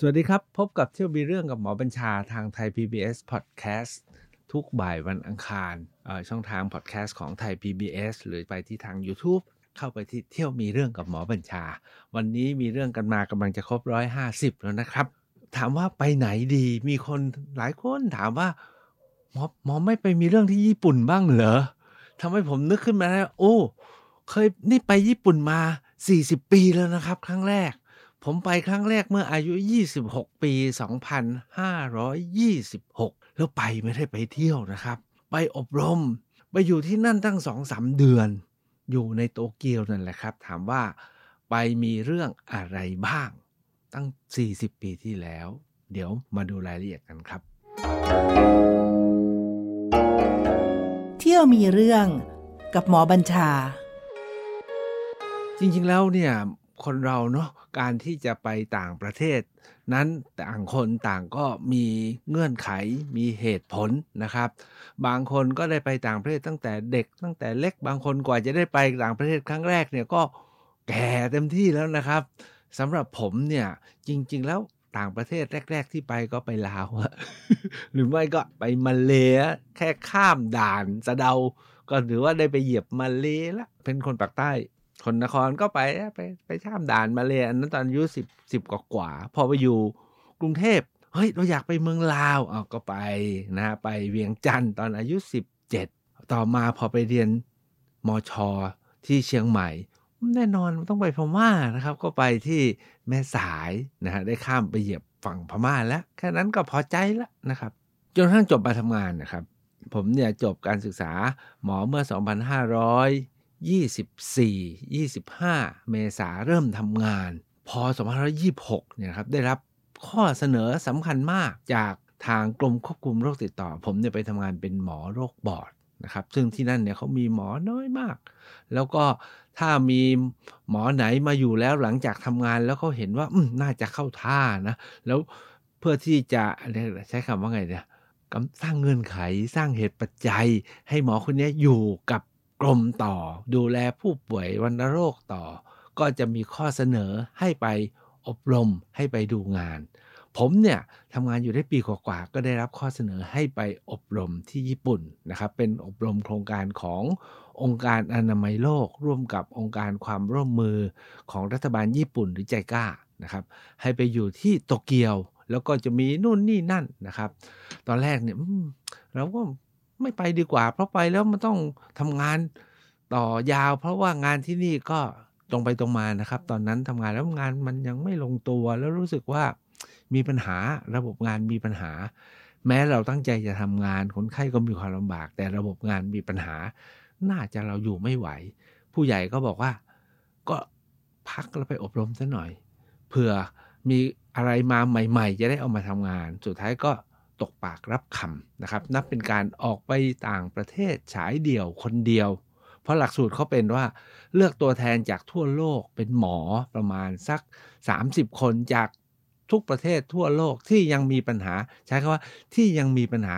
สวัสดีครับ พบกับเที่ยวมีเรื่องกับหมอบัญชาทางไทย PBS Podcast ทุกบ่ายวันอังคารช่องทางพอดแคสต์ของไทย PBS หรือไปที่ทาง YouTube เข้าไปที่เที่ยวมีเรื่องกับหมอบัญชา วันนี้มีเรื่องกันมากำลังจะครบร้อยห้าสิบแล้วนะครับ ถามว่าไปไหนดีมีคนหลายคนถามว่าหมอหมอไม่ไปมีเรื่องที่ญี่ปุ่นบ้างเหรอทำให้ผมนึกขึ้นมาแล้วโอ้ เคยนี่ไปญี่ปุ่นมา40ปีแล้วนะครับ ครั้งแรก ผมไปครั้งแรกเมื่ออายุ 26 ปี 2526 แล้วไปไม่ได้ไปเที่ยวนะครับ ไปอบรม ไปอยู่ที่นั่นตั้งสองสาเดือน อยู่ในโตเกียวนั่นแหละครับ ถามว่าไปมีเรื่องอะไรบ้าง ตั้ง 40 ปีที่แล้ว เดี๋ยวมาดูรายละเอียดกันครับ เที่ยวมีเรื่องกับหมอบัญชา จริงๆแล้วเนี่ย คนเราเนาะการที่จะไปต่างประเทศ นั้นต่างคนต่างก็มีเงื่อนไขมีเหตุผลนะครับ บางคนก็ได้ไปต่างประเทศตั้งแต่เด็กตั้งแต่เล็กบางคนกว่าจะได้ไปต่างประเทศครั้งแรกเนี่ยก็แก่เต็มที่แล้วนะครับสำหรับผมเนี่ยจริง ๆ แล้วต่างประเทศแรก ๆ ที่ไปก็ไปลาวหรือไม่ก็ไปมาเลแค่ข้ามด่านสะเดา ก็ถือว่าได้ไปเหยียบมาเลแล้วเป็นคนปากใต้ คนนครก็ไปไปไปข้ามด่านมาเลยอันนั้นตอนอายุสิบสิบกว่ากว่า พอไปอยู่กรุงเทพเฮ้ยเราอยากไปเมืองลาวเอาก็ไปนะไปเวียงจันทร์ตอนอายุสิบเจ็ดต่อมาพอไปเรียนมชที่เชียงใหม่ แน่นอนต้องไปพม่านะครับ ก็ไปที่แม่สายนะฮะได้ข้ามไปเหยียบฝั่งพม่าแล้วแค่นั้นก็พอใจแล้วนะครับ จนกระทั่งจบมาทำงานนะครับ ผมเนี่ยจบการศึกษาหมอเมื่อ2500 24 25 เมษาเริ่มทำงาน พอ2526 เนี่ยครับได้รับข้อเสนอสำคัญมากจากทางกรมควบคุมโรคติดต่อ ผมเนี่ยไปทำงานเป็นหมอโรคบอดนะครับ ซึ่งที่นั่นเนี่ยเขามีหมอน้อยมาก แล้วก็ถ้ามีหมอไหนมาอยู่แล้วหลังจากทำงานแล้วเขาเห็นว่าน่าจะเข้าท่านะ แล้วเพื่อที่จะใช้คำว่าไงเนี่ยสร้างเงื่อนไขสร้างเหตุปัจจัยให้หมอคนนี้อยู่กับ กรมต่อ ดูแลผู้ป่วยวัณโรคต่อ ก็จะมีข้อเสนอให้ไปอบรมให้ไปดูงาน ผมเนี่ยทำงานอยู่ได้ปีกว่าๆก็ได้รับข้อเสนอให้ไปอบรมที่ญี่ปุ่นนะครับ เป็นอบรมโครงการขององค์การอนามัยโลก ร่วมกับองค์การความร่วมมือของรัฐบาลญี่ปุ่นหรือใจก้านะครับ ให้ไปอยู่ที่โตเกียวแล้วก็จะมีนู่นนี่นั่นนะครับ ตอนแรกเนี่ยเราก็ ไม่ไปดีกว่า เพราะไปแล้วมันต้องทำงานต่อยาว เพราะว่างานที่นี่ก็ตรงไปตรงมานะครับ ตอนนั้นทำงานแล้วงานมันยังไม่ลงตัวแล้วรู้สึกว่ามีปัญหาระบบงานมีปัญหา แม้เราตั้งใจจะทำงานคนไข้ก็มีความลำบาก แต่ระบบงานมีปัญหา น่าจะเราอยู่ไม่ไหว ผู้ใหญ่ก็บอกว่า ก็พักแล้วไปอบรมซะหน่อยเผื่อมีอะไรมาใหม่ ๆ จะได้เอามาทำงาน สุดท้ายก็ ตกปากรับคำนะครับ นับเป็นการออกไปต่างประเทศฉายเดี่ยวคนเดียว เพราะหลักสูตรเขาเป็นว่าเลือกตัวแทนจากทั่วโลกเป็นหมอประมาณสัก 30 คนจากทุกประเทศทั่วโลกที่ยังมีปัญหา ใช้คำว่าที่ยังมีปัญหา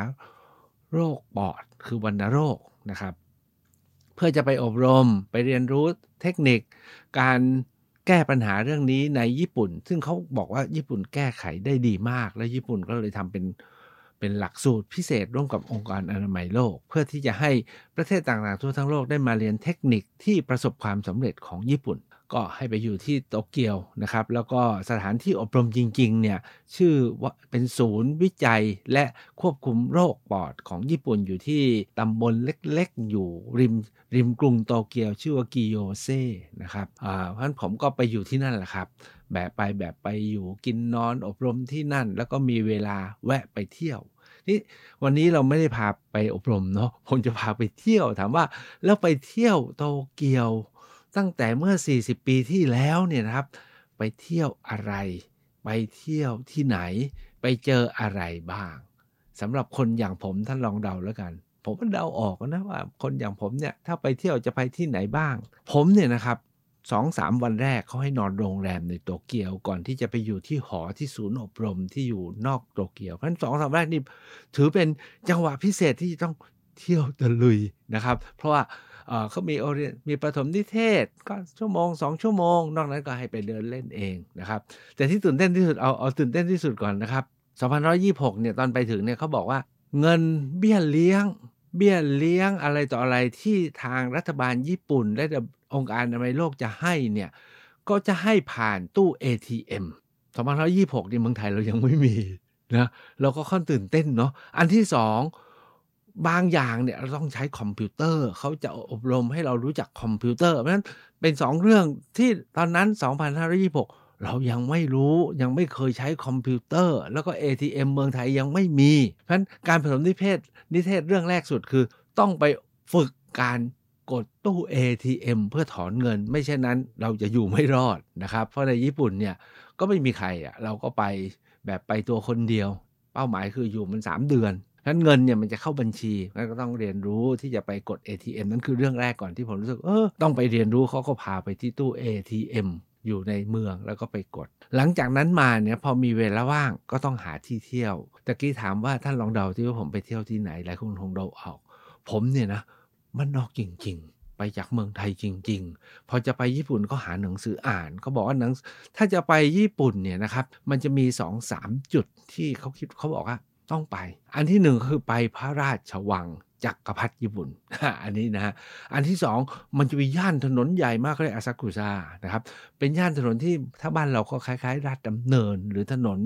โรคปอดคือวัณโรคนะครับ เพื่อจะไปอบรมไปเรียนรู้เทคนิค การแก้ปัญหาเรื่องนี้ในญี่ปุ่น ซึ่งเขาบอกว่าญี่ปุ่นแก้ไขได้ดีมาก และญี่ปุ่นก็เลยทำเป็น เป็นหลักสูตรพิเศษร่วมกับองค์การอนามัยโลก เพื่อที่จะให้ประเทศต่างๆทั่วทั้งโลกได้มาเรียนเทคนิคที่ประสบความสำเร็จของญี่ปุ่น ก็ให้ไปอยู่ที่โตเกียวนะครับ แล้วก็สถานที่อบรมจริงๆเนี่ยชื่อว่าเป็นศูนย์วิจัยและควบคุมโรคปอดของญี่ปุ่นอยู่ที่ตำบลเล็กๆ อยู่ริมริมกรุงโตเกียวชื่อว่ากิโยเซ่นะครับอ่าเพราะฉะนั้นผมก็ไปอยู่ที่นั่นแหละครับ แบบไปแบบไปอยู่กินนอนอบรมที่นั่น แล้วก็มีเวลาแวะไปเที่ยวนี่วันนี้เราไม่ได้พาไปอบรมเนาะผมจะพาไปเที่ยวถามว่าแล้วไปเที่ยวโตเกียว ตั้งแต่เมื่อ 40 ปีที่แล้วเนี่ยนะครับ ไปเที่ยวอะไร ไปเที่ยวที่ไหน ไปเจออะไรบ้างสำหรับคนอย่างผมท่านลองเดาแล้วกัน ผมก็เดาออกนะว่า คนอย่างผมเนี่ยถ้าไปเที่ยวจะไปที่ไหนบ้าง ผมเนี่ยนะครับสองสามวันแรกเขาให้นอนโรงแรมในโตเกียวก่อนที่จะไปอยู่ที่หอที่ศูนย์อบรมที่อยู่นอกโตเกียวเพราะฉะนั้นสองสามแรกนี่ถือเป็นจังหวะพิเศษที่ต้องเที่ยวตะลุยนะครับ เพราะว่า เขามีโอเรียนมีประถมนิเทศก็ชั่วโมงสองชั่วโมง นอกนั้นก็ให้ไปเดินเล่นเองนะครับ แต่ที่ตื่นเต้นที่สุดเอาเอาตื่นเต้นที่สุดก่อนนะครับ2526เนี่ยตอนไปถึงเนี่ยเขาบอกว่าเงินเบี้ยเลี้ยง เบี้ยเลี้ยงอะไรต่ออะไรที่ทางรัฐบาลญี่ปุ่น และองค์การอนามัยโลกจะให้เนี่ยก็จะให้ผ่านตู้ ATM 2526นี่เมืองไทยเรายังไม่มีนะเราก็ค่อนตื่นเต้นเนาะอันที่สอง บางอย่างเนี่ยเราต้องใช้คอมพิวเตอร์เขาจะอบรมให้เรารู้จักคอมพิวเตอร์เพราะฉะนั้นเป็นสองเรื่องที่ตอนนั้น 2526 เรายังไม่รู้ยังไม่เคยใช้คอมพิวเตอร์ แล้วก็ ATM เมืองไทยยังไม่มี เพราะฉะนั้นการปฐมนิเทศนิเทศเรื่องแรกสุดคือ ต้องไปฝึกการกดตู้ ATM เพื่อถอนเงิน ไม่เช่นนั้นเราจะอยู่ไม่รอดนะครับ เพราะในญี่ปุ่นเนี่ยก็ไม่มีใครอะเราก็ไปแบบไปตัวคนเดียว เป้าหมายคืออยู่มัน 3 เดือน นั้นเงินเนี่ยมันจะเข้าบัญชีแล้วก็ต้องเรียนรู้ที่จะไปกด ATM นั่นคือเรื่องแรกก่อนที่ผมรู้สึกเออต้องไปเรียนรู้เขาก็พาไปที่ตู้ ATM อยู่ในเมืองแล้วก็ไปกด หลังจากนั้นมาเนี่ยพอมีเวลาว่างก็ต้องหาที่เที่ยวตะกี้ถามว่าท่านลองเดาที่ว่าผมไปเที่ยวที่ไหนหลายคนคงเดาออก ผมเนี่ยนะมันนอกจริง ๆ ไปจากเมืองไทยจริง ๆ พอจะไปญี่ปุ่นก็หาหนังสืออ่านเขาบอกว่าหนังถ้าจะไปญี่ปุ่นเนี่ยนะครับมันจะมี2อสามจุดที่เขาคิดเขาบอกว่า ต้องไป อันที่หนึ่งคือไปพระราชวังจักรพรรดิญี่ปุ่น อันนี้นะฮะ อันที่สองมันจะมีย่านถนนใหญ่มากเลยอาซากุซ่านะครับ เป็นย่านถนนที่ถ้าบ้านเราก็คล้ายๆ ราชดำเนินหรือถนน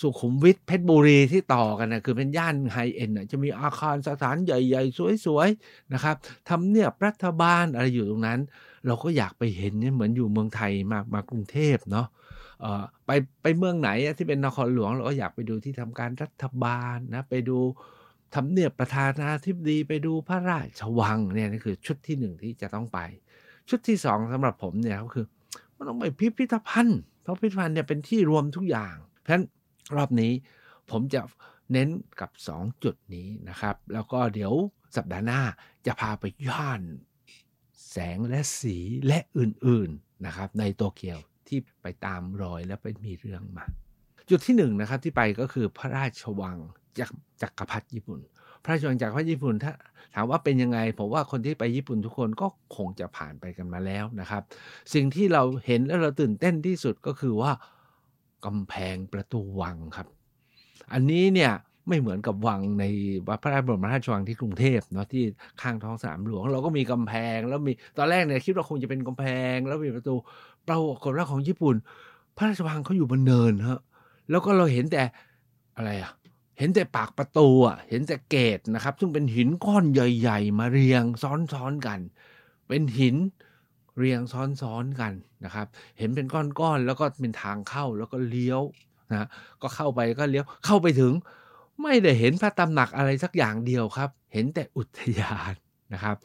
สุขุมวิทเพชรบุรีที่ต่อกันนะคือเป็นย่านไฮเอ็นจะมีอาคารสถานใหญ่ ๆ สวย ๆ นะครับทำเนียบรัฐบาลอะไรอยู่ตรงนั้น เราก็อยากไปเห็นเนี่ยเหมือนอยู่เมืองไทยมามากรุงเทพเนาะ ไปไปเมืองไหนที่เป็นนครหลวงเราก็อยากไปดูที่ทำการรัฐบาลนะไปดูทำเนียบประธานาธิบดีไปดูพระราชวังเนี่ยนี่คือชุดที่หนึ่งที่จะต้องไป ชุดที่สองสำหรับผมเนี่ยก็คือมันต้องไปพิพิธภัณฑ์เพราะพิพิธภัณฑ์เนี่ยเป็นที่รวมทุกอย่าง เพราะฉะนั้นรอบนี้ผมจะเน้นกับ 2 จุดนี้นะครับ แล้วก็เดี๋ยวสัปดาห์หน้าจะพาไปย่านแสงและสีและอื่นๆนะครับในโตเกียว ที่ไปตามรอยแล้วไปมีเรื่องมา จุดที่หนึ่งนะครับที่ไปก็คือพระราชวังจากจักรพรรดิญี่ปุ่น พระราชวังจักรพรรดิญี่ปุ่นถ้าถามว่าเป็นยังไงผมว่าคนที่ไปญี่ปุ่นทุกคนก็คงจะผ่านไปกันมาแล้วนะครับ สิ่งที่เราเห็นแล้วเราตื่นเต้นที่สุดก็คือว่ากำแพงประตูวังครับ อันนี้เนี่ย ไม่เหมือนกับวังในวัดพระราชบรมราชวังที่กรุงเทพเนาะที่ข้างท้องสนามหลวง เราก็มีกำแพง แล้วมีตอนแรกเนี่ยคิดว่าคงจะเป็นกำแพง แล้วมีประตูปรากฏว่าของญี่ปุ่น พระราชวังเขาอยู่บนเนินฮะแล้วก็เราเห็นแต่อะไรอะเห็นแต่ปากประตูอะเห็นแต่เกตนะครับ ซึ่งเป็นหินก้อนใหญ่ ๆ มาเรียงซ้อนๆกัน เป็นหินเรียงซ้อนๆกันนะครับ เห็นเป็นก้อนๆแล้วก็เป็นทางเข้าแล้วก็เลี้ยวนะก็เข้าไปก็เลี้ยวเข้าไปถึง ไม่ได้เห็นพระตำหนักอะไรสักอย่างเดียวครับ เห็นแต่อุทยานนะครับ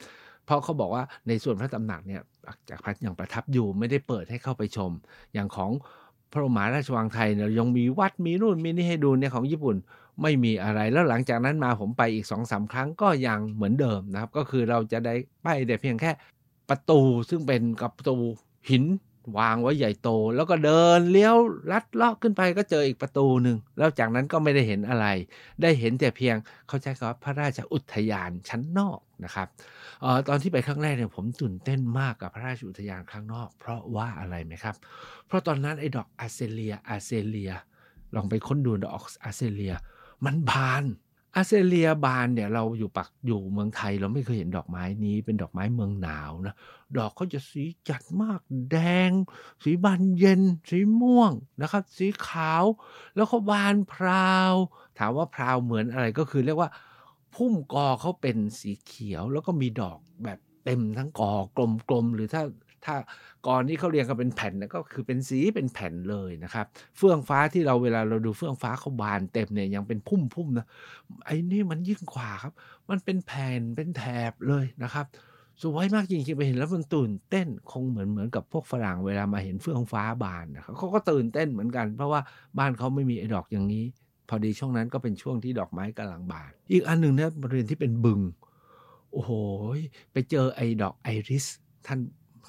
เพราะเขาบอกว่าในส่วนพระตำหนักเนี่ยจากพัดยังประทับอยู่ไม่ได้เปิดให้เข้าไปชม อย่างของพระมหาราชวังไทยเนี่ยยังมีวัดมีนู่นมีนี่ให้ดูเนี่ยของญี่ปุ่นไม่มีอะไรแล้วหลังจากนั้นมาผมไปอีกสองสาครั้งก็ยังเหมือนเดิมนะครับ ก็คือเราจะได้ไปแต่เพียงแค่ประตูซึ่งเป็นกับประตูหิน วางไว้ใหญ่โต แล้วก็เดินเลี้ยวลัดเลาะขึ้นไปก็เจออีกประตูหนึ่งแล้วจากนั้นก็ไม่ได้เห็นอะไร ได้เห็นแต่เพียงเขาใช้คำว่าพระราชอุทยานชั้นนอกนะครับออตอนที่ไปครั้งแรกเนี่ยผมตื่นเต้นมากกับพระราชอุทยานข้างนอก เพราะว่าอะไรไหมครับ เพราะตอนนั้นไอ้ดอกอาเซเลียอาเซเลีย ลองไปค้นดูดอกอาเซเลีย มันบาน อาเซเลียบานเนี่ยเราอยู่ปักอยู่เมืองไทยเราไม่เคยเห็นดอกไม้นี้เป็นดอกไม้เมืองหนาวนะดอกเขาจะสีจัดมากแดง สีบานเย็น สีม่วงนะครับ สีขาว แล้วเขาบานพราว ถามว่าพราวเหมือนอะไรก็คือเรียกว่าพุ่มกอเขาเป็นสีเขียวแล้วก็มีดอกแบบเต็มทั้งกอกลมๆหรือถ้า ถ้าก่อนนี้เขาเรียงกันเป็นแผ่นนะก็คือเป็นสีเป็นแผ่นเลยนะครับ เฟื่องฟ้าที่เราเวลาเราดูเฟื่องฟ้าเขาบานเต็มเนี่ยยังเป็นพุ่มๆนะไอ้นี่มันยิ่งกว่าครับ มันเป็นแผ่นเป็นแถบเลยนะครับสวยมากจริงๆไปเห็นแล้วมันตื่นเต้นคงเหมือนเหมือนกับพวกฝรั่งเวลามาเห็นเฟื่องฟ้าบานนะครับเขาก็ตื่นเต้นเหมือนกัน เพราะว่าบ้านเขาไม่มีไอ้ดอกอย่างนี้ พอดีช่วงนั้นก็เป็นช่วงที่ดอกไม้กำลังบาน อีกอันหนึ่งนี่ยบริเวณที่เป็นบึง โอ้โห ไปเจอไอ้ดอกไอริสท่าน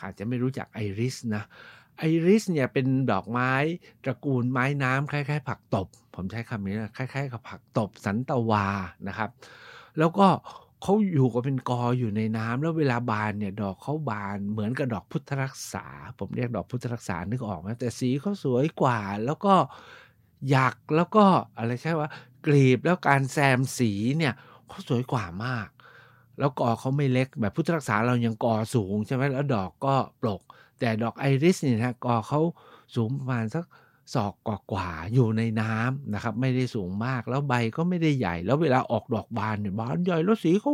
อาจจะไม่รู้จักไอริสนะไอริสเนี่ยเป็นดอกไม้ตระกูลไม้น้ำคล้ายๆ ผักตบ ผมใช้คำนี้นะคล้ายๆ กับผักตบสันตวานะครับ แล้วก็เขาอยู่ก็เป็นกออยู่ในน้ำแล้วเวลาบานเนี่ยดอกเขาบานเหมือนกับดอกพุทธรักษา ผมเรียกดอกพุทธรักษานึกออกไหมแต่สีเขาสวยกว่าแล้วก็หยักแล้วก็อะไรใช่ว่ากรีบแล้วการแซมสีเนี่ยเขาสวยกว่ามาก แล้วกอเขาไม่เล็กแบบพุทธรักษาเรายังกอสูงใช่ไหมแล้วดอกก็ปลก แต่ดอกไอริสเนี่ยนะกอเขาสูงประมาณสักศอกกว่าๆอยู่ในน้ำนะครับ ไม่ได้สูงมากแล้วใบก็ไม่ได้ใหญ่ แล้วเวลาออกดอกบานเนี่ยบานใหญ่แล้วสีเขา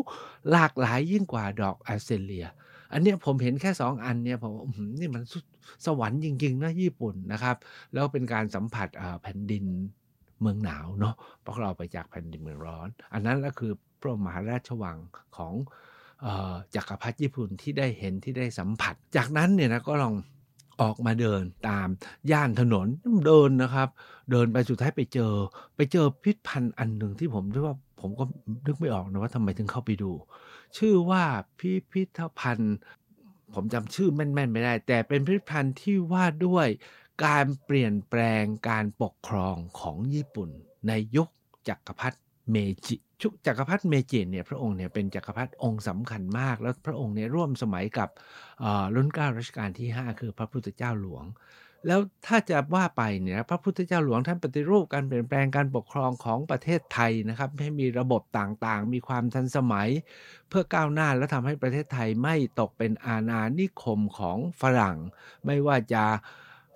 หลากหลายยิ่งกว่าดอกแอาเซเลีย อันเนี้ยผมเห็นแค่สองอันเนี่ยผมว่านี่มันสสวรรค์จริงๆนะญี่ปุ่นนะครับ แล้วเป็นการสัมผัสแผ่นดินเมืองหนาวเนาะเพราะเราไปจากแผ่นดินเมืองร้อน อันนั้นก็คือ ระมหาราชวังของออจักรพรรดิญี่ปุ่นที่ได้เห็นที่ได้สัมผัส จากนั้นเนี่ยนะก็ลองออกมาเดินตามย่านถนนเดินนะครับ เดินไปสุดท้ายไปเจอ ไปเจอพิพิธภัณฑ์อันหนึ่งที่ผมด้วยว่าผมก็นึกไม่ออกนะว่าทำไมถึงเข้าไปดู ชื่อว่าพิพิธภัณฑ์ ผมจำชื่อแม่นๆไม่ได้ แต่เป็นพิพิธภัณฑ์ที่ว่าด้วยการเปลี่ยนแปลงการปกครองของญี่ปุ่น ในยุคจักรพรรดิเมจิ ชุจักรพรรดิเมจิเนี่ยพระองค์เนี่ยเป็นจักรพรรดิองค์สำคัญมาก แล้วพระองค์เนี่ยร่วมสมัยกับอ่อรุ่นเก้ารัชกาลที่ 5 คือพระพุทธเจ้าหลวง แล้วถ้าจะว่าไปเนี่ยพระพุทธเจ้าหลวงท่านปฏิรูปการเปลี่ยนแปลงการปกครองของประเทศไทยนะครับให้มีระบบต่างๆ มีความทันสมัย เพื่อก้าวหน้าและทำให้ประเทศไทยไม่ตกเป็นอาณานิคมของฝรั่ง ไม่ว่าจะ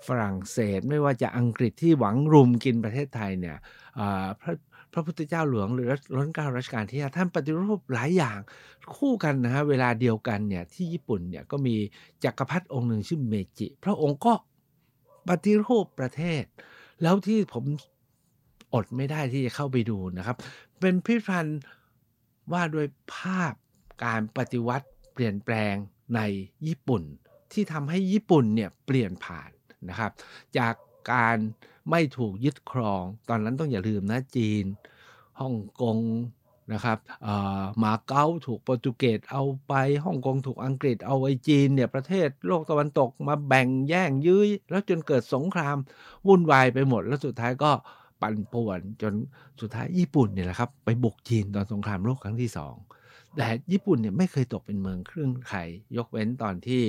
ฝรั่งเศส ไม่ว่าจะอังกฤษที่หวังรุมกินประเทศไทยเนี่ยอ่าพระ พระพุทธเจ้าหลวงหรือรัชการัชกาลที่ท่านปฏิรูปหลายอย่างคู่กันนะฮะเวลาเดียวกันเนี่ยที่ญี่ปุ่นเนี่ยก็มีจักรพรรดิองค์หนึ่งชื่อเมจิ พระองค์ก็ปฏิรูปประเทศ แล้วที่ผมอดไม่ได้ที่จะเข้าไปดูนะครับ เป็นพิพิธภัณฑ์ว่าด้วยภาพการปฏิวัติเปลี่ยนแปลงในญี่ปุ่น ที่ทำให้ญี่ปุ่นเนี่ยเปลี่ยนผ่านนะครับ จากการ ไม่ถูกยึดครอง ตอนนั้นต้องอย่าลืมนะจีนฮ่องกงนะครับมาเก๊าถูกโปรตุเกสเอาไปฮ่องกงถูกอังกฤษเอาไว้จีนเนี่ยประเทศโลกตะวันตกมาแบ่งแย่งยื้อแล้วจนเกิดสงครามวุ่นวายไปหมด แล้วสุดท้ายก็ปั่นป่วนจนสุดท้ายญี่ปุ่นเนี่ยแหละครับไปบุกจีนตอนสงครามโลกครั้งที่สองแต่ญี่ปุ่นเนี่ยไม่เคยตกเป็นเมืองครึ่งไข่ยกเว้นตอนที่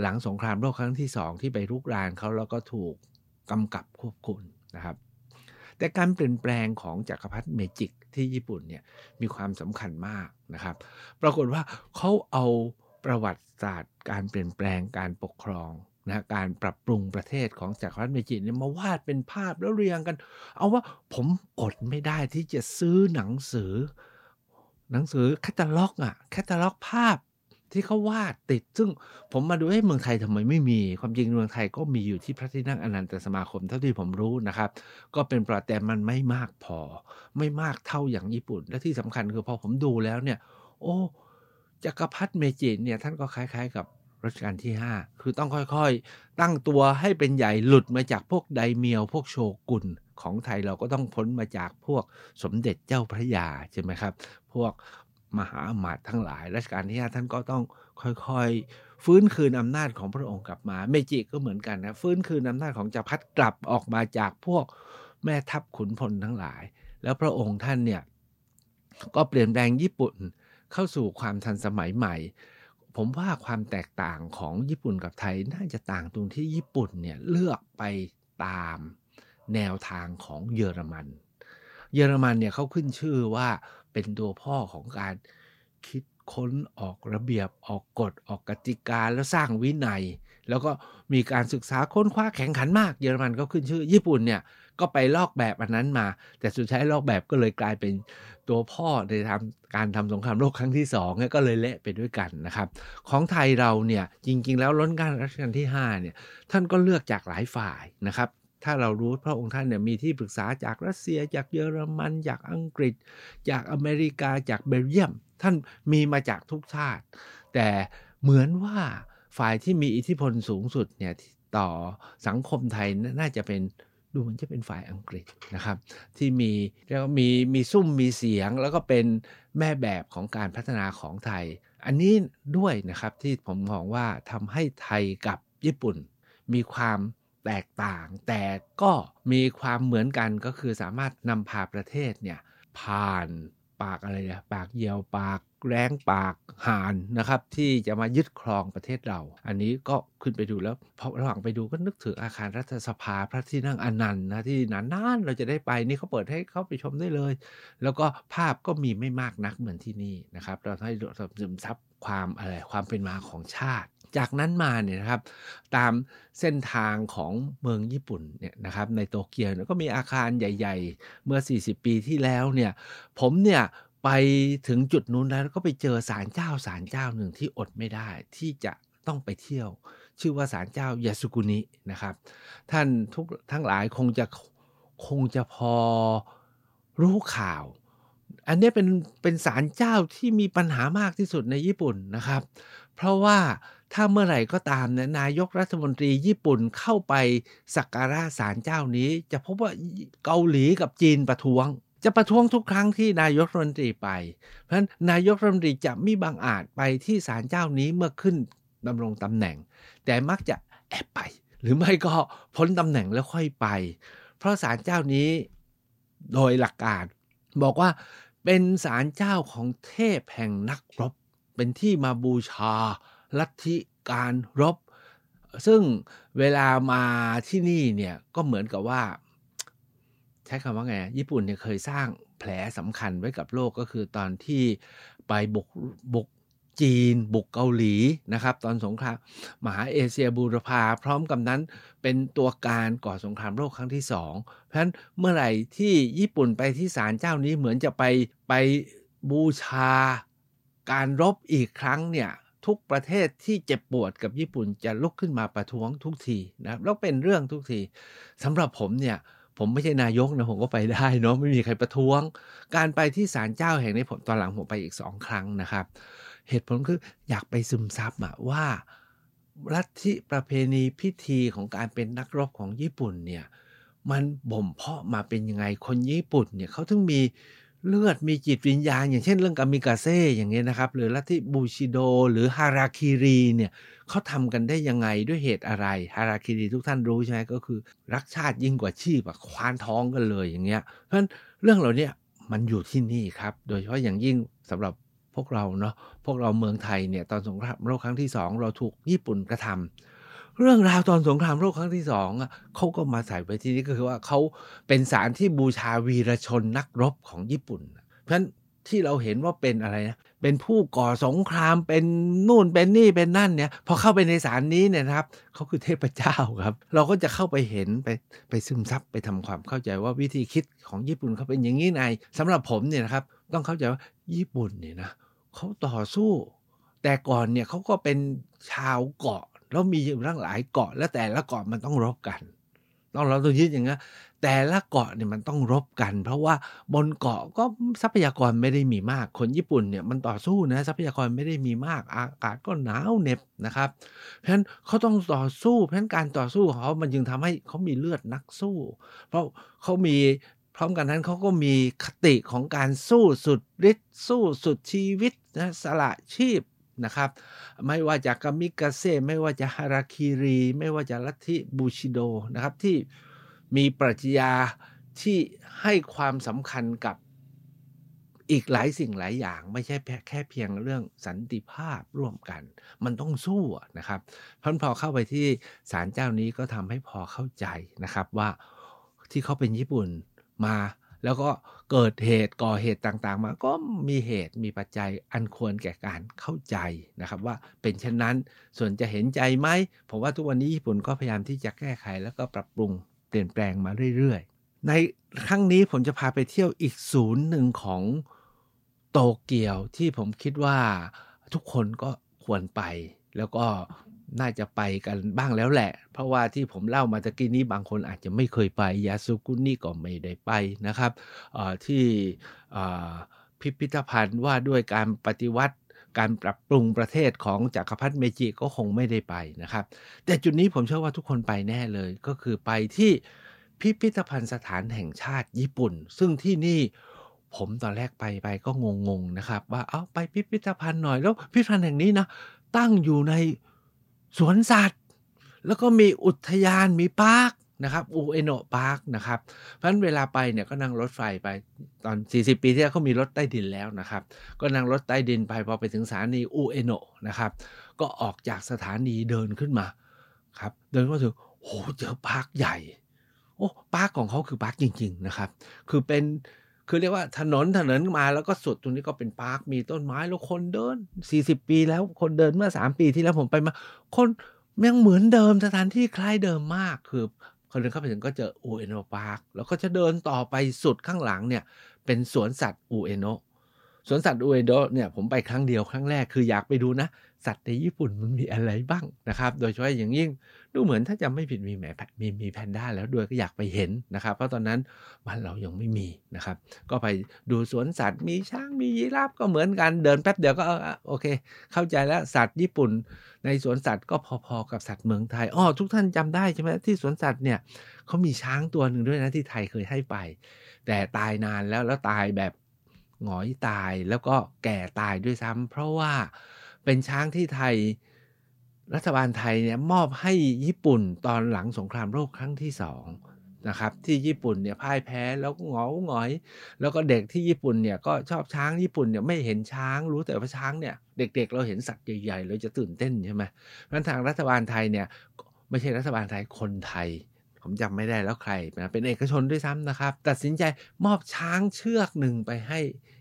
หลังสงครามโลกครั้งที่สองที่ไปรุกรานเขาแล้วก็ถูก กำกับควบคุมนะครับ แต่การเปลี่ยนแปลงของจักรพรรดิเมจิกที่ญี่ปุ่นเนี่ยมีความสำคัญมากนะครับ ปรากฏว่าเขาเอาประวัติศาสตร์ การเปลี่ยนแปลงการปกครองนะการปรับปรุงประเทศของจักรพรรดิเมจิเนี่ยมาวาดเป็นภาพแล้วเรียงกัน เอาว่าผมอดไม่ได้ที่จะซื้อหนังสือ หนังสือแคตตาล็อกอะแคตตาล็อกภาพ ที่เขาวาดติด ซึ่งผมมาดูเอ้เมืองไทยทำไมไม่มี ความจริงเมืองไทยก็มีอยู่ที่พระที่นั่งอนันตสมาคมเท่าที่ผมรู้นะครับ ก็เป็นประแต่มันไม่มากพอ ไม่มากเท่าอย่างญี่ปุ่น และที่สำคัญคือพอผมดูแล้วเนี่ย โอ้จักรพรรดิเมจิเนี่ยท่านก็คล้าย ๆ กับรัชกาลที่ 5 คือต้องค่อยๆ ตั้งตัวให้เป็นใหญ่หลุดมาจากพวกไดเมียวพวกโชกุนของไทยเราก็ต้องพ้นมาจากพวกสมเด็จเจ้าพระยาใช่ไหมครับ พวก มหาอมาตย์ทั้งหลายรัชกาลที่5ท่านก็ต้องค่อยๆ ฟื้นคืนอำนาจของพระองค์กลับมา เมจิก็เหมือนกันนะฟื้นคืนอำนาจของจักรพรรดิกลับออกมาจากพวกแม่ทัพขุนพลทั้งหลาย แล้วพระองค์ท่านเนี่ยก็เปลี่ยนแปลงญี่ปุ่นเข้าสู่ความทันสมัยใหม่ ผมว่าความแตกต่างของญี่ปุ่นกับไทยน่าจะต่างตรงที่ญี่ปุ่นเนี่ยเลือกไปตามแนวทางของเยอรมัน เยอรมันเนี่ยเขาขึ้นชื่อว่า เป็นตัวพ่อของการคิดค้นออกระเบียบออกกฎออกกติกาแล้วสร้างวินัย แล้วก็มีการศึกษาค้นคว้าแข่งขันมาก เยอรมันก็ขึ้นชื่อ ญี่ปุ่นเนี่ยก็ไปลอกแบบอันนั้นมา แต่สุดท้ายลอกแบบก็เลยกลายเป็นตัวพ่อในทำการทำสงครามโลกครั้งที่สองเนี่ยก็เลยเละไปด้วยกันนะครับ ของไทยเราเนี่ยจริง ๆ แล้วล้นการรัชกาลที่5เนี่ยท่านก็เลือกจากหลายฝ่ายนะครับ ถ้าเรารู้พระองค์ท่านเนี่ยมีที่ปรึกษาจากรัสเซีย จากเยอรมัน จากอังกฤษ จากอเมริกาจากเบลเยียม ท่านมีมาจากทุกชาติ แต่เหมือนว่าฝ่ายที่มีอิทธิพลสูงสุดเนี่ยต่อสังคมไทยน่าจะเป็นดูเหมือนจะเป็นฝ่ายอังกฤษนะครับ ที่มีแล้วมีมีซุ้มมีเสียง แล้วก็เป็นแม่แบบของการพัฒนาของไทย อันนี้ด้วยนะครับที่ผมมองว่าทำให้ไทยกับญี่ปุ่น มีความ แตกต่าง แต่ก็มีความเหมือนกันก็คือสามารถนำพาประเทศเนี่ยผ่านปากอะไรเนี่ยปากเหยี่ยวปากแรงปากห่านนะครับ ที่จะมายึดครองประเทศเรา อันนี้ก็ขึ้นไปดูแล้วพอระหว่างไปดูก็นึกถึงอาคารรัฐสภาพระที่นั่งอนันต์นะที่นานๆเราจะได้ไปนี่เขาเปิดให้เข้าไปชมได้เลย แล้วก็ภาพก็มีไม่มากนักเหมือนที่นี่นะครับ เราให้ซึมซับความอะไรความเป็นมาของชาติ จากนั้นมาเนี่ยนะครับตามเส้นทางของเมืองญี่ปุ่นเนี่ยนะครับในโตเกียวก็มีอาคารใหญ่ ๆ เมื่อ 40 ปีที่แล้วเนี่ยผมเนี่ยไปถึงจุดนู้นแล้วก็ไปเจอศาลเจ้าศาลเจ้าหนึ่งที่อดไม่ได้ที่จะต้องไปเที่ยว ชื่อว่าศาลเจ้ายาสุกุนินะครับ ท่านทุกทั้งหลายคงจะคงจะพอรู้ข่าว อันนี้เป็นเป็นศาลเจ้าที่มีปัญหามากที่สุดในญี่ปุ่นนะครับ เพราะว่า ถ้าเมื่อไหร่ก็ตามเนี่ยนายกรัฐมนตรีญี่ปุ่นเข้าไปสักการะศาลเจ้านี้ จะพบว่าเกาหลีกับจีนประท้วง จะประท้วงทุกครั้งที่นายกรัฐมนตรีไป เพราะฉะนั้นนายกรัฐมนตรีจะไม่บังอาจไปที่ศาลเจ้านี้เมื่อขึ้นดำรงตำแหน่ง แต่มักจะแอบไป หรือไม่ก็พ้นตำแหน่งแล้วค่อยไป เพราะศาลเจ้านี้โดยหลักการบอกว่าเป็นศาลเจ้าของเทพแห่งนักรบ เป็นที่มาบูชา ลัทธิการรบ ซึ่งเวลามาที่นี่เนี่ยก็เหมือนกับว่า ใช้คำว่าไง ญี่ปุ่นเนี่ยเคยสร้างแผลสำคัญไว้กับโลกก็คือตอนที่ไปบุกบุกจีน บุกเกาหลีนะครับ ตอนสงครามมหาเอเชียบูรพาพร้อมกับนั้นเป็นตัวการก่อสงครามโลกครั้งที่สองเพราะฉะนั้นเมื่อไหร่ที่ญี่ปุ่นไปที่ศาลเจ้านี้เหมือนจะไปไปบูชาการรบอีกครั้งเนี่ย ทุกประเทศที่เจ็บปวดกับญี่ปุ่นจะลุกขึ้นมาประท้วงทุกทีนะแล้วเป็นเรื่องทุกทีสำหรับผมเนี่ยผมไม่ใช่นายกนะผมก็ไปได้เนาะไม่มีใครประท้วง การไปที่ศาลเจ้าแห่งนี้ผมตอนหลังผมไปอีกสองครั้งนะครับ เหตุผลคืออยากไปซึมซับอะว่าลัทธิประเพณีพิธีของการเป็นนักรบของญี่ปุ่นเนี่ยมันบ่มเพาะมาเป็นยังไงคนญี่ปุ่นเนี่ยเขาถึงมี เลือดมีจิตวิญญาณ อย่างเช่นเรื่องกามิกาเซ่อย่างเงี้ยนะครับ หรือลัทธิบูชิโด หรือฮาราคิรีเนี่ยเขาทำกันได้ยังไงด้วยเหตุอะไรฮาราคิรีทุกท่านรู้ใช่ไหมก็คือ รักชาติยิ่งกว่าชีพอะควานท้องกันเลยอย่างเงี้ยเพราะฉะนั้นเรื่องเหล่านี้มันอยู่ที่นี่ครับ โดยเฉพาะอย่างยิ่งสำหรับพวกเราเนาะพวกเราเมืองไทยเนี่ยตอนสงครามโลกครั้งที่สองเราถูกญี่ปุ่นกระทำ เรื่องราวตอนสงครามโลกครั้งที่สองอะเขาก็มาใส่ไว้ที่นี่ก็คือว่าเขาเป็นสารที่บูชาวีรชนนักรบของญี่ปุ่น เพราะฉะนั้นที่เราเห็นว่าเป็นอะไรนะเป็นผู้ก่อสงครามเป็นนู่นเป็นนี่เป็นนั่นเนี่ยพอเข้าไปในสารนี้เนี่ยนะครับเขาคือเทพเจ้าครับ เราก็จะเข้าไปเห็นไปไปซึมซับไปทำความเข้าใจว่าวิธีคิดของญี่ปุ่นเขาเป็นอย่างนี้ไงสำหรับผมเนี่ยนะครับต้องเข้าใจว่าญี่ปุ่นเนี่ยนะเขาต่อสู้ แต่ก่อนเนี่ยเขาก็เป็นชาวเกาะ แล้วมีอยู่ตั้งหลายเกาะ แล้วแต่ละเกาะมันต้องรบกัน ต้องเราต้องยึดอย่างนี้แต่ละเกาะเนี่ยมันต้องรบกัน เพราะว่าบนเกาะก็ทรัพยากรไม่ได้มีมาก คนญี่ปุ่นเนี่ยมันต่อสู้นะทรัพยากรไม่ได้มีมาก อากาศก็หนาวเหน็บนะครับ เพราะฉะนั้นเขาต้องต่อสู้ เพราะฉะนั้นการต่อสู้ของเขามันจึงทำให้เขามีเลือดนักสู้ เพราะเขามีพร้อมกันนั้นเขาก็มีคติของการสู้สุดฤทธิ์สู้สุดชีวิตนะสละชีพ นะครับ ไม่ว่าจะกามิกาเซ่ไม่ว่าจะฮาราคิรี ไม่ว่าจะลัทธิบูชิโดนะครับที่มีปรัชญาที่ให้ความสำคัญกับอีกหลายสิ่งหลายอย่าง ไม่ใช่แค่เพียงเรื่องสันติภาพร่วมกัน มันต้องสู้นะครับพันพอเข้าไปที่ศาลเจ้านี้ก็ทำให้พอเข้าใจนะครับว่าที่เขาเป็นญี่ปุ่นมา แล้วก็เกิดเหตุก่อเหตุต่างๆ มาก็มีเหตุมีปัจจัยอันควรแก่การเข้าใจนะครับว่าเป็นเช่นนั้นส่วนจะเห็นใจไหมผมว่าทุกวันนี้ญี่ปุ่นก็พยายามที่จะแก้ไขแล้วก็ปรับปรุงเปลี่ยนแปลงมาเรื่อยๆ ในครั้งนี้ผมจะพาไปเที่ยวอีกศูนย์หนึ่งของโตเกียวที่ผมคิดว่าทุกคนก็ควรไปแล้วก็ น่าจะไปกันบ้างแล้วแหละ เพราะว่าที่ผมเล่ามาตะกี้นี้บางคนอาจจะไม่เคยไปยาสุกุนี่ก็ไม่ได้ไปนะครับที่พิพิธภัณฑ์ว่าด้วยการปฏิวัติการปรับปรุงประเทศของจักรพรรดิเมจิก็คงไม่ได้ไปนะครับ แต่จุดนี้ผมเชื่อว่าทุกคนไปแน่เลยก็คือไปที่พิพิธภัณฑ์สถานแห่งชาติญี่ปุ่น ซึ่งที่นี่ผมตอนแรกไปไปก็งงๆนะครับ ว่าเอาไปพิพิธภัณฑ์หน่อยแล้วพิพิธภัณฑ์แห่งนี้นะตั้งอยู่ใน สวนสัตว์ แล้วก็มีอุทยานมี park นะครับอูเอโนะ park นะครับเพราะฉะนั้นเวลาไปเนี่ยก็นั่งรถไฟไปตอน 40 ปีที่แล้วเขามีรถใต้ดินแล้วนะครับ ก็นั่งรถใต้ดินไปพอไปถึงสถานีอูเอโนะนะครับก็ออกจากสถานีเดินขึ้นมาครับเดินมาถึงโอ้เจอ park ใหญ่โอ้ park ของเขาคือ park จริง ๆนะครับ คือเป็น คือเรียกว่าถนนถนนมาแล้วก็สุดตรงนี้ก็เป็น park มีต้นไม้แล้วคนเดิน40ปีแล้วคนเดินเมื่อ3ปีที่แล้วผมไปมา คนยังเหมือนเดิมสถานที่คล้ายเดิมมากคือคนเดินเข้าไปถึงก็เจออูเอโน Park แล้วก็จะเดินต่อไปสุดข้างหลังเนี่ย เป็นสวนสัตว์อูเอโน สวนสัตว์อูเอโนะเนี่ยผมไปครั้งเดียวครั้งแรกคืออยากไปดูนะ สัตว์ในญี่ปุ่นมันมีอะไรบ้างนะครับ โดยเฉพาะอย่างยิ่งดูเหมือนถ้าจะไม่ผิดมีแหมมีมีแพนด้าแล้วด้วยก็อยากไปเห็นนะครับ เพราะตอนนั้นบ้านเรายังไม่มีนะครับ ก็ไปดูสวนสัตว์มีช้างมียีราฟก็เหมือนกันเดินแป๊บเดียวก็โอเค เข้าใจแล้วสัตว์ญี่ปุ่น ในสวนสัตว์ก็พอๆกับสัตว์เมืองไทยอ๋อทุกท่านจำได้ใช่ไหมที่สวนสัตว์เนี่ยเขามีช้างตัวหนึ่งด้วยนะที่ไทยเคยให้ไป แต่ตายนานแล้วแล้วตายแบบ หงอยตายแล้วก็แก่ตายด้วยซ้ำเพราะว่าเป็นช้างที่ไทยรัฐบาลไทยเนี่ยมอบให้ญี่ปุ่นตอนหลังสงครามโลกครั้งที่สองนะครับที่ญี่ปุ่นเนี่ยพ่ายแพ้แล้วก็หงอหงอย แล้วก็เด็กที่ญี่ปุ่นเนี่ยก็ชอบช้างญี่ปุ่นเนี่ยไม่เห็นช้างรู้แต่ว่าช้างเนี่ยเด็กๆเราเห็นสัตว์ใหญ่ๆเราจะตื่นเต้นใช่ไหมเพราะทางรัฐบาลไทยเนี่ยไม่ใช่รัฐบาลไทยคนไทย ผมจำไม่ได้แล้วใครนะเป็นเอกชนด้วยซ้ำนะครับ ตัดสินใจมอบช้างเชือกหนึ่งไปให้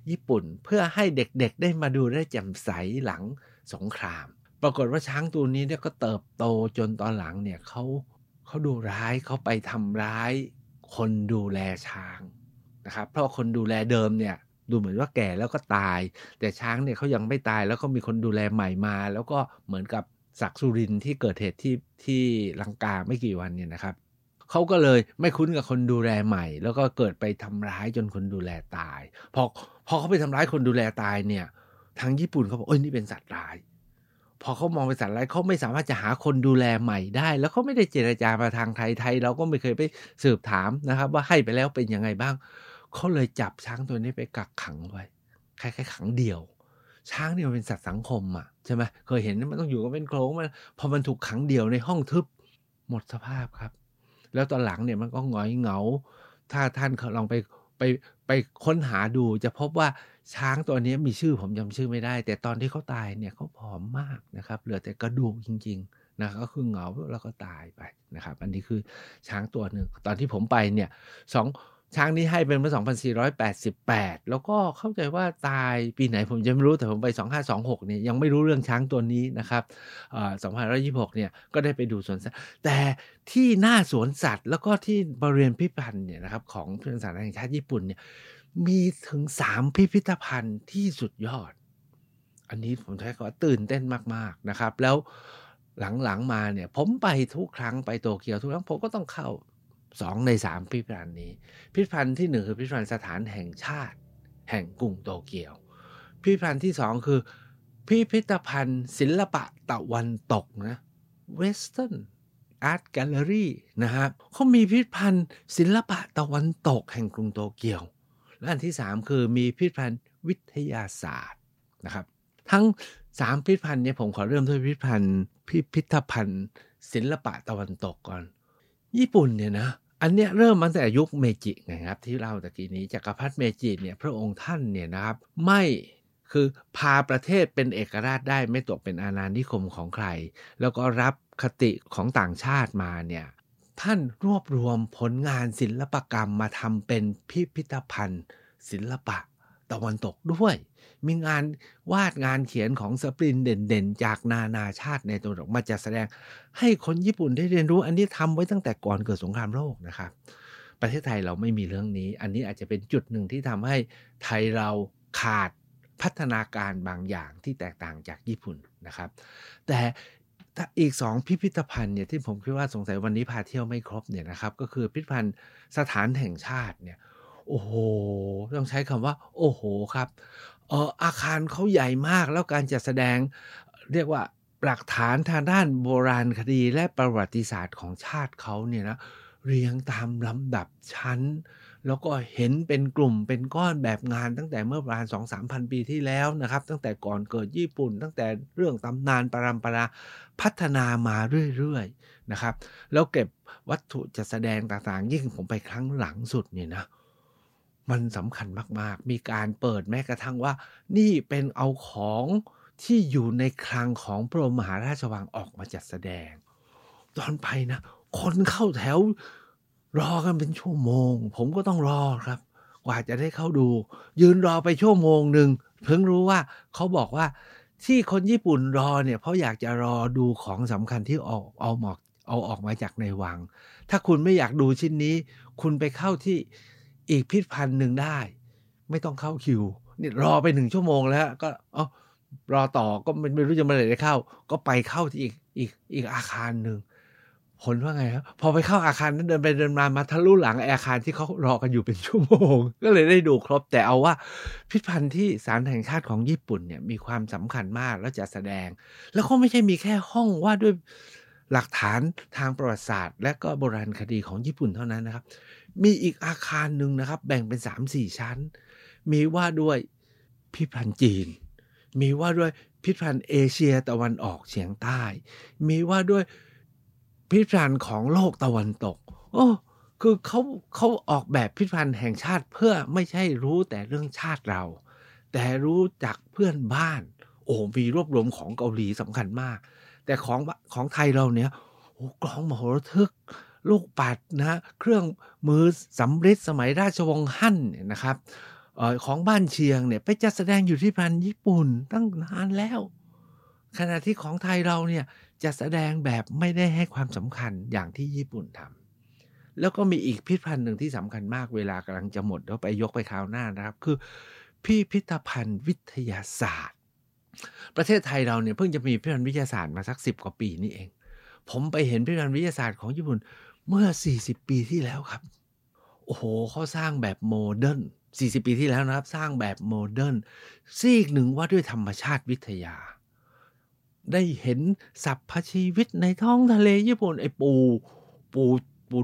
ญี่ปุ่น เพื่อให้เด็กๆได้มาดูได้แจ่มใสหลังสงคราม ปรากฏว่าช้างตัวนี้เนี่ยก็เติบโตจนตอนหลังเนี่ยเขาเขาดูร้ายเขาไปทำร้าย คนดูแลช้างนะครับ เพราะคนดูแลเดิมเนี่ยดูเหมือนว่าแก่แล้วก็ตาย แต่ช้างเนี่ยเขายังไม่ตายแล้วก็มีคนดูแลใหม่มา แล้วก็เหมือนกับศักสุรินที่เกิดเหตุที่ที่ลังกาไม่กี่วันเนี่ยนะครับ เขาก็เลยไม่คุ้นกับคนดูแลใหม่ แล้วก็เกิดไปทำร้ายจนคนดูแลตาย พอพอเขาไปทำร้ายคนดูแลตายเนี่ย ทางญี่ปุ่นเขาบอกโอ้ยนี่เป็นสัตว์ร้าย พอเขามองเป็นสัตว์ร้ายเขาไม่สามารถจะหาคนดูแลใหม่ได้ แล้วเขาไม่ได้เจรจามาทางไทยไทย เราก็ไม่เคยไปสืบถามนะครับ ว่าให้ไปแล้วเป็นยังไงบ้างเขาเลยจับช้างตัวนี้ไปกักขังไว้คล้ายๆขังเดียวช้างเนี่ยมันเป็นสัตว์สังคมอะใช่ไหมเคยเห็นมันต้องอยู่กับเป็นโครงมันพอมันถูกขังเดียวในห้องทึบหมดสภาพครับ แล้วตอนหลังเนี่ยมันก็หงอยเหงา ถ้าท่านลองไปไปไปค้นหาดูจะพบว่าช้างตัวนี้มีชื่อผมจำชื่อไม่ได้ แต่ตอนที่เขาตายเนี่ยเขาผอมมากนะครับ เหลือแต่กระดูกจริงๆนะก็คือเหงาแล้วก็ตายไปนะครับ อันนี้คือช้างตัวหนึ่งตอนที่ผมไปเนี่ยสอง ช้างนี้ให้เป็นเมื่อ 2488 แล้วก็เข้าใจว่าตายปีไหนผมจะไม่รู้แต่ผมไป 2526 เนี่ยยังไม่รู้เรื่องช้างตัวนี้นะครับ2526 เนี่ยก็ได้ไปดูสวนสัตว์แต่ที่หน้าสวนสัตว์ แล้วก็ที่บริเวณพิพิธภัณฑ์เนี่ยนะครับของพิพิธภัณฑ์แห่งชาติญี่ปุ่นเนี่ยมีถึง 3 พิพิธภัณฑ์ที่สุดยอด อันนี้ผมใช้คำว่าตื่นเต้นมากๆนะครับ แล้วหลังๆมาเนี่ยผมไปทุกครั้งไปโตเกียวทุกครั้งผมก็ต้องเข้า สองในสามพิพิธภัณฑ์นี้ พิพิธภัณฑ์ที่หนึ่งคือพิพิธภัณฑ์สถานแห่งชาติ แห่งกรุงโตเกียว พิพิธภัณฑ์ที่สองคือ พิพิธภัณฑ์ศิลปะตะวันตกนะ Western Art Gallery นะครับเขามีพิพิธภัณฑ์ศิลปะตะวันตกแห่งกรุงโตเกียว และอันที่สามคือมีพิพิธภัณฑ์วิทยาศาสตร์นะครับ ทั้งสามพิพิธภัณฑ์นี้ผมขอเริ่มด้วยพิพิธภัณฑ์พิพิธภัณฑ์ศิลปะตะวันตกก่อน ญี่ปุ่นเนี่ยนะอันเนี้ยเริ่มมาตั้งแต่ยุคเมจิไงครับ ที่เล่าตะกี้นี้จักรพรรดิเมจิเนี่ยพระองค์ท่านเนี่ยนะครับ ไม่คือพาประเทศเป็นเอกราชได้ไม่ตกเป็นอาณานิคมของใคร แล้วก็รับคติของต่างชาติมาเนี่ยท่านรวบรวมผลงานศิลปกรรมมาทำเป็นพิพิธภัณฑ์ ศิลปะ ตะวันตกด้วย มีงานวาดงานเขียนของสปรินเด่นๆ จากนานาชาติในตะวันตกมาจะแสดง ให้คนญี่ปุ่นได้เรียนรู้ อันนี้ทำไว้ตั้งแต่ก่อนเกิดสงครามโลกนะครับ ประเทศไทยเราไม่มีเรื่องนี้ อันนี้อาจจะเป็นจุดหนึ่งที่ทำให้ไทยเราขาดพัฒนาการบางอย่างที่แตกต่างจากญี่ปุ่นนะครับ แต่อีกสองพิพิธภัณฑ์เนี่ยที่ผมคิดว่าสงสัยวันนี้พาเที่ยวไม่ครบเนี่ยนะครับก็คือพิพิธภัณฑ์สถานแห่งชาติเนี่ย โอ้โห ต้องใช้คำว่า โอ้โหครับเอออาคารเขาใหญ่มากแล้วการจัดแสดงเรียกว่าหลักฐานทางด้านโบราณคดีและประวัติศาสตร์ของชาติเขาเนี่ยนะเรียงตามลำดับชั้น แล้วก็เห็นเป็นกลุ่มเป็นก้อนแบบงานตั้งแต่เมื่อประมาณสองสามพันปีที่แล้วนะครับ ตั้งแต่ก่อนเกิดญี่ปุ่น ตั้งแต่เรื่องตำนานปรำปราพัฒนามาเรื่อยๆนะครับ แล้วเก็บวัตถุจัดแสดงต่างๆ ยิ่งผมไปครั้งหลังสุดเนี่ยนะ มันสำคัญมากๆ มีการเปิดแม้กระทั่งว่า นี่เป็นเอาของที่อยู่ในคลังของพระบรมมหาราชวังออกมาจัดแสดง ตอนไปนะ คนเข้าแถว รอกันเป็นชั่วโมง ผมก็ต้องรอครับ กว่าจะได้เข้าดู ยืนรอไปชั่วโมงหนึ่งเพิ่งรู้ว่าเขาบอกว่าที่คนญี่ปุ่นรอเนี่ยเพราะอยากจะรอดูของสำคัญที่ออกเอาหมอกเอาออกมาจากในวัง ถ้าคุณไม่อยากดูชิ้นนี้ คุณไปเข้าที่ อีกพิพิธภัณฑ์หนึ่งได้ ไม่ต้องเข้าคิวนี่รอไปหนึ่งชั่วโมงแล้ว ก็อ๋อรอต่อก็ไม่รู้จะมาไหนได้เข้า ก็ไปเข้าที่อีกอีกอีกอาคารหนึ่งผลว่าไงครับพอไปเข้าอาคารนั้นเดินไปเดินมามาทะลุหลังอาคารที่เขารอกันอยู่เป็นชั่วโมง ก็เลยได้ดูครบแต่เอาว่าพิพิธภัณฑ์ที่สารแห่งชาติของญี่ปุ่นเนี่ยมีความสำคัญมากแล้วจะแสดง แล้วก็ไม่ใช่มีแค่ห้องว่าด้วยหลักฐานทางประวัติศาสตร์ และก็โบราณคดีของญี่ปุ่นเท่านั้นนะครับ มีอีกอาคารหนึ่งนะครับ แบ่งเป็น3-4ชั้น มีว่าด้วยพิพิธภัณฑ์จีน มีว่าด้วยพิพิธภัณฑ์เอเชียตะวันออกเฉียงใต้ มีว่าด้วยพิพิธภัณฑ์ของโลกตะวันตก โอ้คือเขาเขาออกแบบพิพิธภัณฑ์แห่งชาติเพื่อไม่ใช่รู้แต่เรื่องชาติเรา แต่รู้จักเพื่อนบ้าน โอ้มีรวบรวมของเกาหลีสำคัญมาก แต่ของของไทยเราเนี่ยโอ้กลองมโหระทึก ลูกปัดนะเครื่องมือสำริดสมัยราชวงศ์ฮั่นเนี่ยนะครับออของบ้านเชียงเนี่ยไปจัดแสดงอยู่ที่พันญี่ปุ่นตั้งนานแล้ว ขณะที่ของไทยเราเนี่ยจะแสดงแบบไม่ได้ให้ความสำคัญอย่างที่ญี่ปุ่นทำแล้วก็มีอีกพิพิธภัณฑ์หนึ่งที่สำคัญมากเวลากำลังจะหมดแล้วไปยกไปคราวหน้านะครับ คือพิพิธภัณฑ์วิทยาศาสตร์ ประเทศไทยเราเนี่ยเพิ่งจะมีพิพิธภัณฑ์วิทยาศาสตร์มาสักสิบกว่าปีนี่เอง ผมไปเห็นพิพิธภัณฑ์วิทยาศาสตร์ของญี่ปุ่น เมื่อ 40 ปีที่แล้วครับ โอ้โหเขาสร้างแบบ modern 40 ปีที่แล้วนะครับ สร้างแบบ modernซีกหนึ่งว่าด้วยธรรมชาติวิทยา ได้เห็นสัพพชีวิตในท้องทะเลญี่ปุ่นไอ้ปูปูปู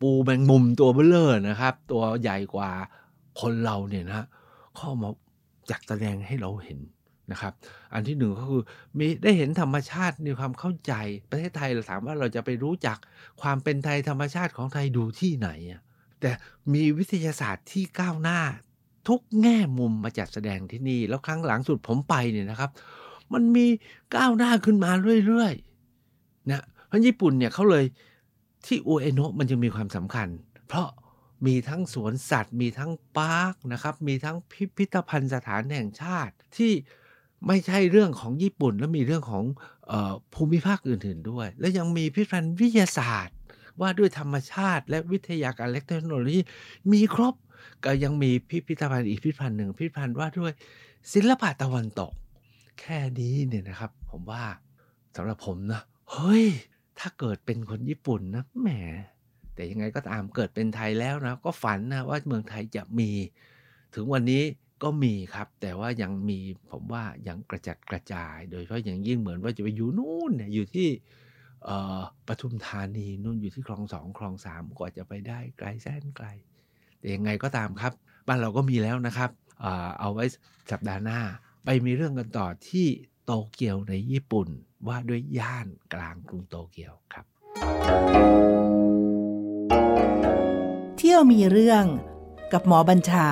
ปูแมงมุมตัวเบลเลอร์นะครับ ตัวใหญ่กว่าคนเราเนี่ยนะเข้ามาจัดแสดงให้เราเห็น นะครับ อันที่หนึ่งก็คือมีได้เห็นธรรมชาติในความเข้าใจประเทศไทยเราถามว่าเราจะไปรู้จักความเป็นไทยธรรมชาติของไทยดูที่ไหนอะแต่มีวิทยาศาสตร์ที่ก้าวหน้า ทุกแง่มุมมาจัดแสดงที่นี่ แล้วครั้งหลังสุดผมไปเนี่ยนะครับ มันมีก้าวหน้าขึ้นมาเรื่อยๆนะเพราะญี่ปุ่นเนี่ยเขาเลยที่อุเอโนะมันจึงมีความสำคัญ เพราะมีทั้งสวนสัตว์ มีทั้งปาร์คนะครับ มีทั้งพิพิธภัณฑ์สถานแห่งชาติที่ ไม่ใช่เรื่องของญี่ปุ่น แล้วมีเรื่องของออภูมิภาคอื่น ๆ ด้วย และยังมีพิพิธภัณฑ์วิทยาศาสตร์ ว่าด้วยธรรมชาติ และวิทยาการและเทคโนโลยีมีครบก็ยังมีพิพิธภัณฑ์อีกพิพิธภัณฑ์หนึ่งพิพิธภัณฑ์ว่าด้วยศิลปะตะวันตก แค่นี้เนี่ยนะครับ ผมว่าสำหรับผมนะเฮ้ย ถ้าเกิดเป็นคนญี่ปุ่นนะแหม แต่ยังไงก็ตามเกิดเป็นไทยแล้วนะ ก็ฝันนะว่าเมืองไทยจะมี ถึงวันนี้ ก็มีครับ แต่ว่ายังมีผมว่ายังกระจัดกระจาย โดยเฉพาะอย่างยิ่งเหมือนว่าจะไปอยู่นู่นเนี่ยอยู่ที่ปทุมธานีนู่นอยู่ที่คลองสองคลองสามกว่าจะไปได้ไกลแสนไกล แต่ยังไงก็ตามครับ บ้านเราก็มีแล้วนะครับเอาไว้สัปดาห์หน้า ไปมีเรื่องกันต่อที่โตเกียวในญี่ปุ่นว่าด้วยย่านกลางกรุงโตเกียวครับ เที่ยวมีเรื่องกับหมอบัญชา